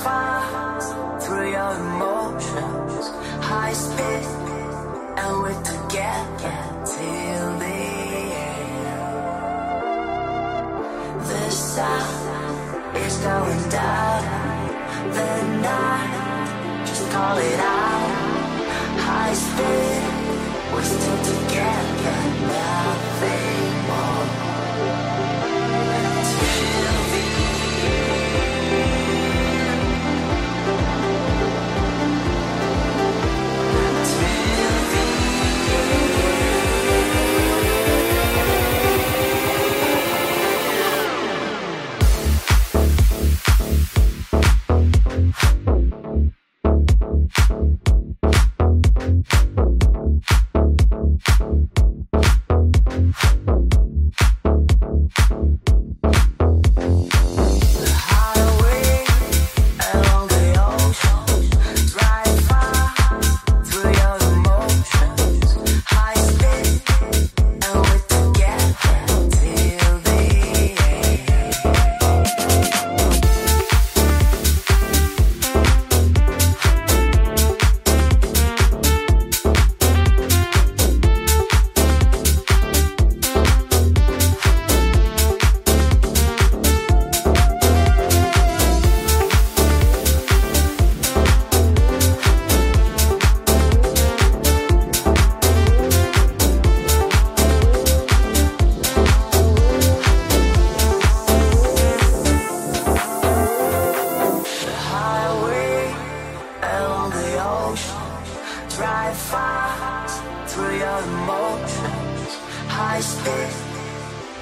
far through your emotions. High speed, and we're together till the end. The sun is going down. The night, just call it out. High speed.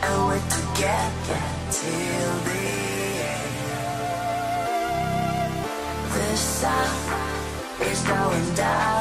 and we're together till the end. The sun is going down.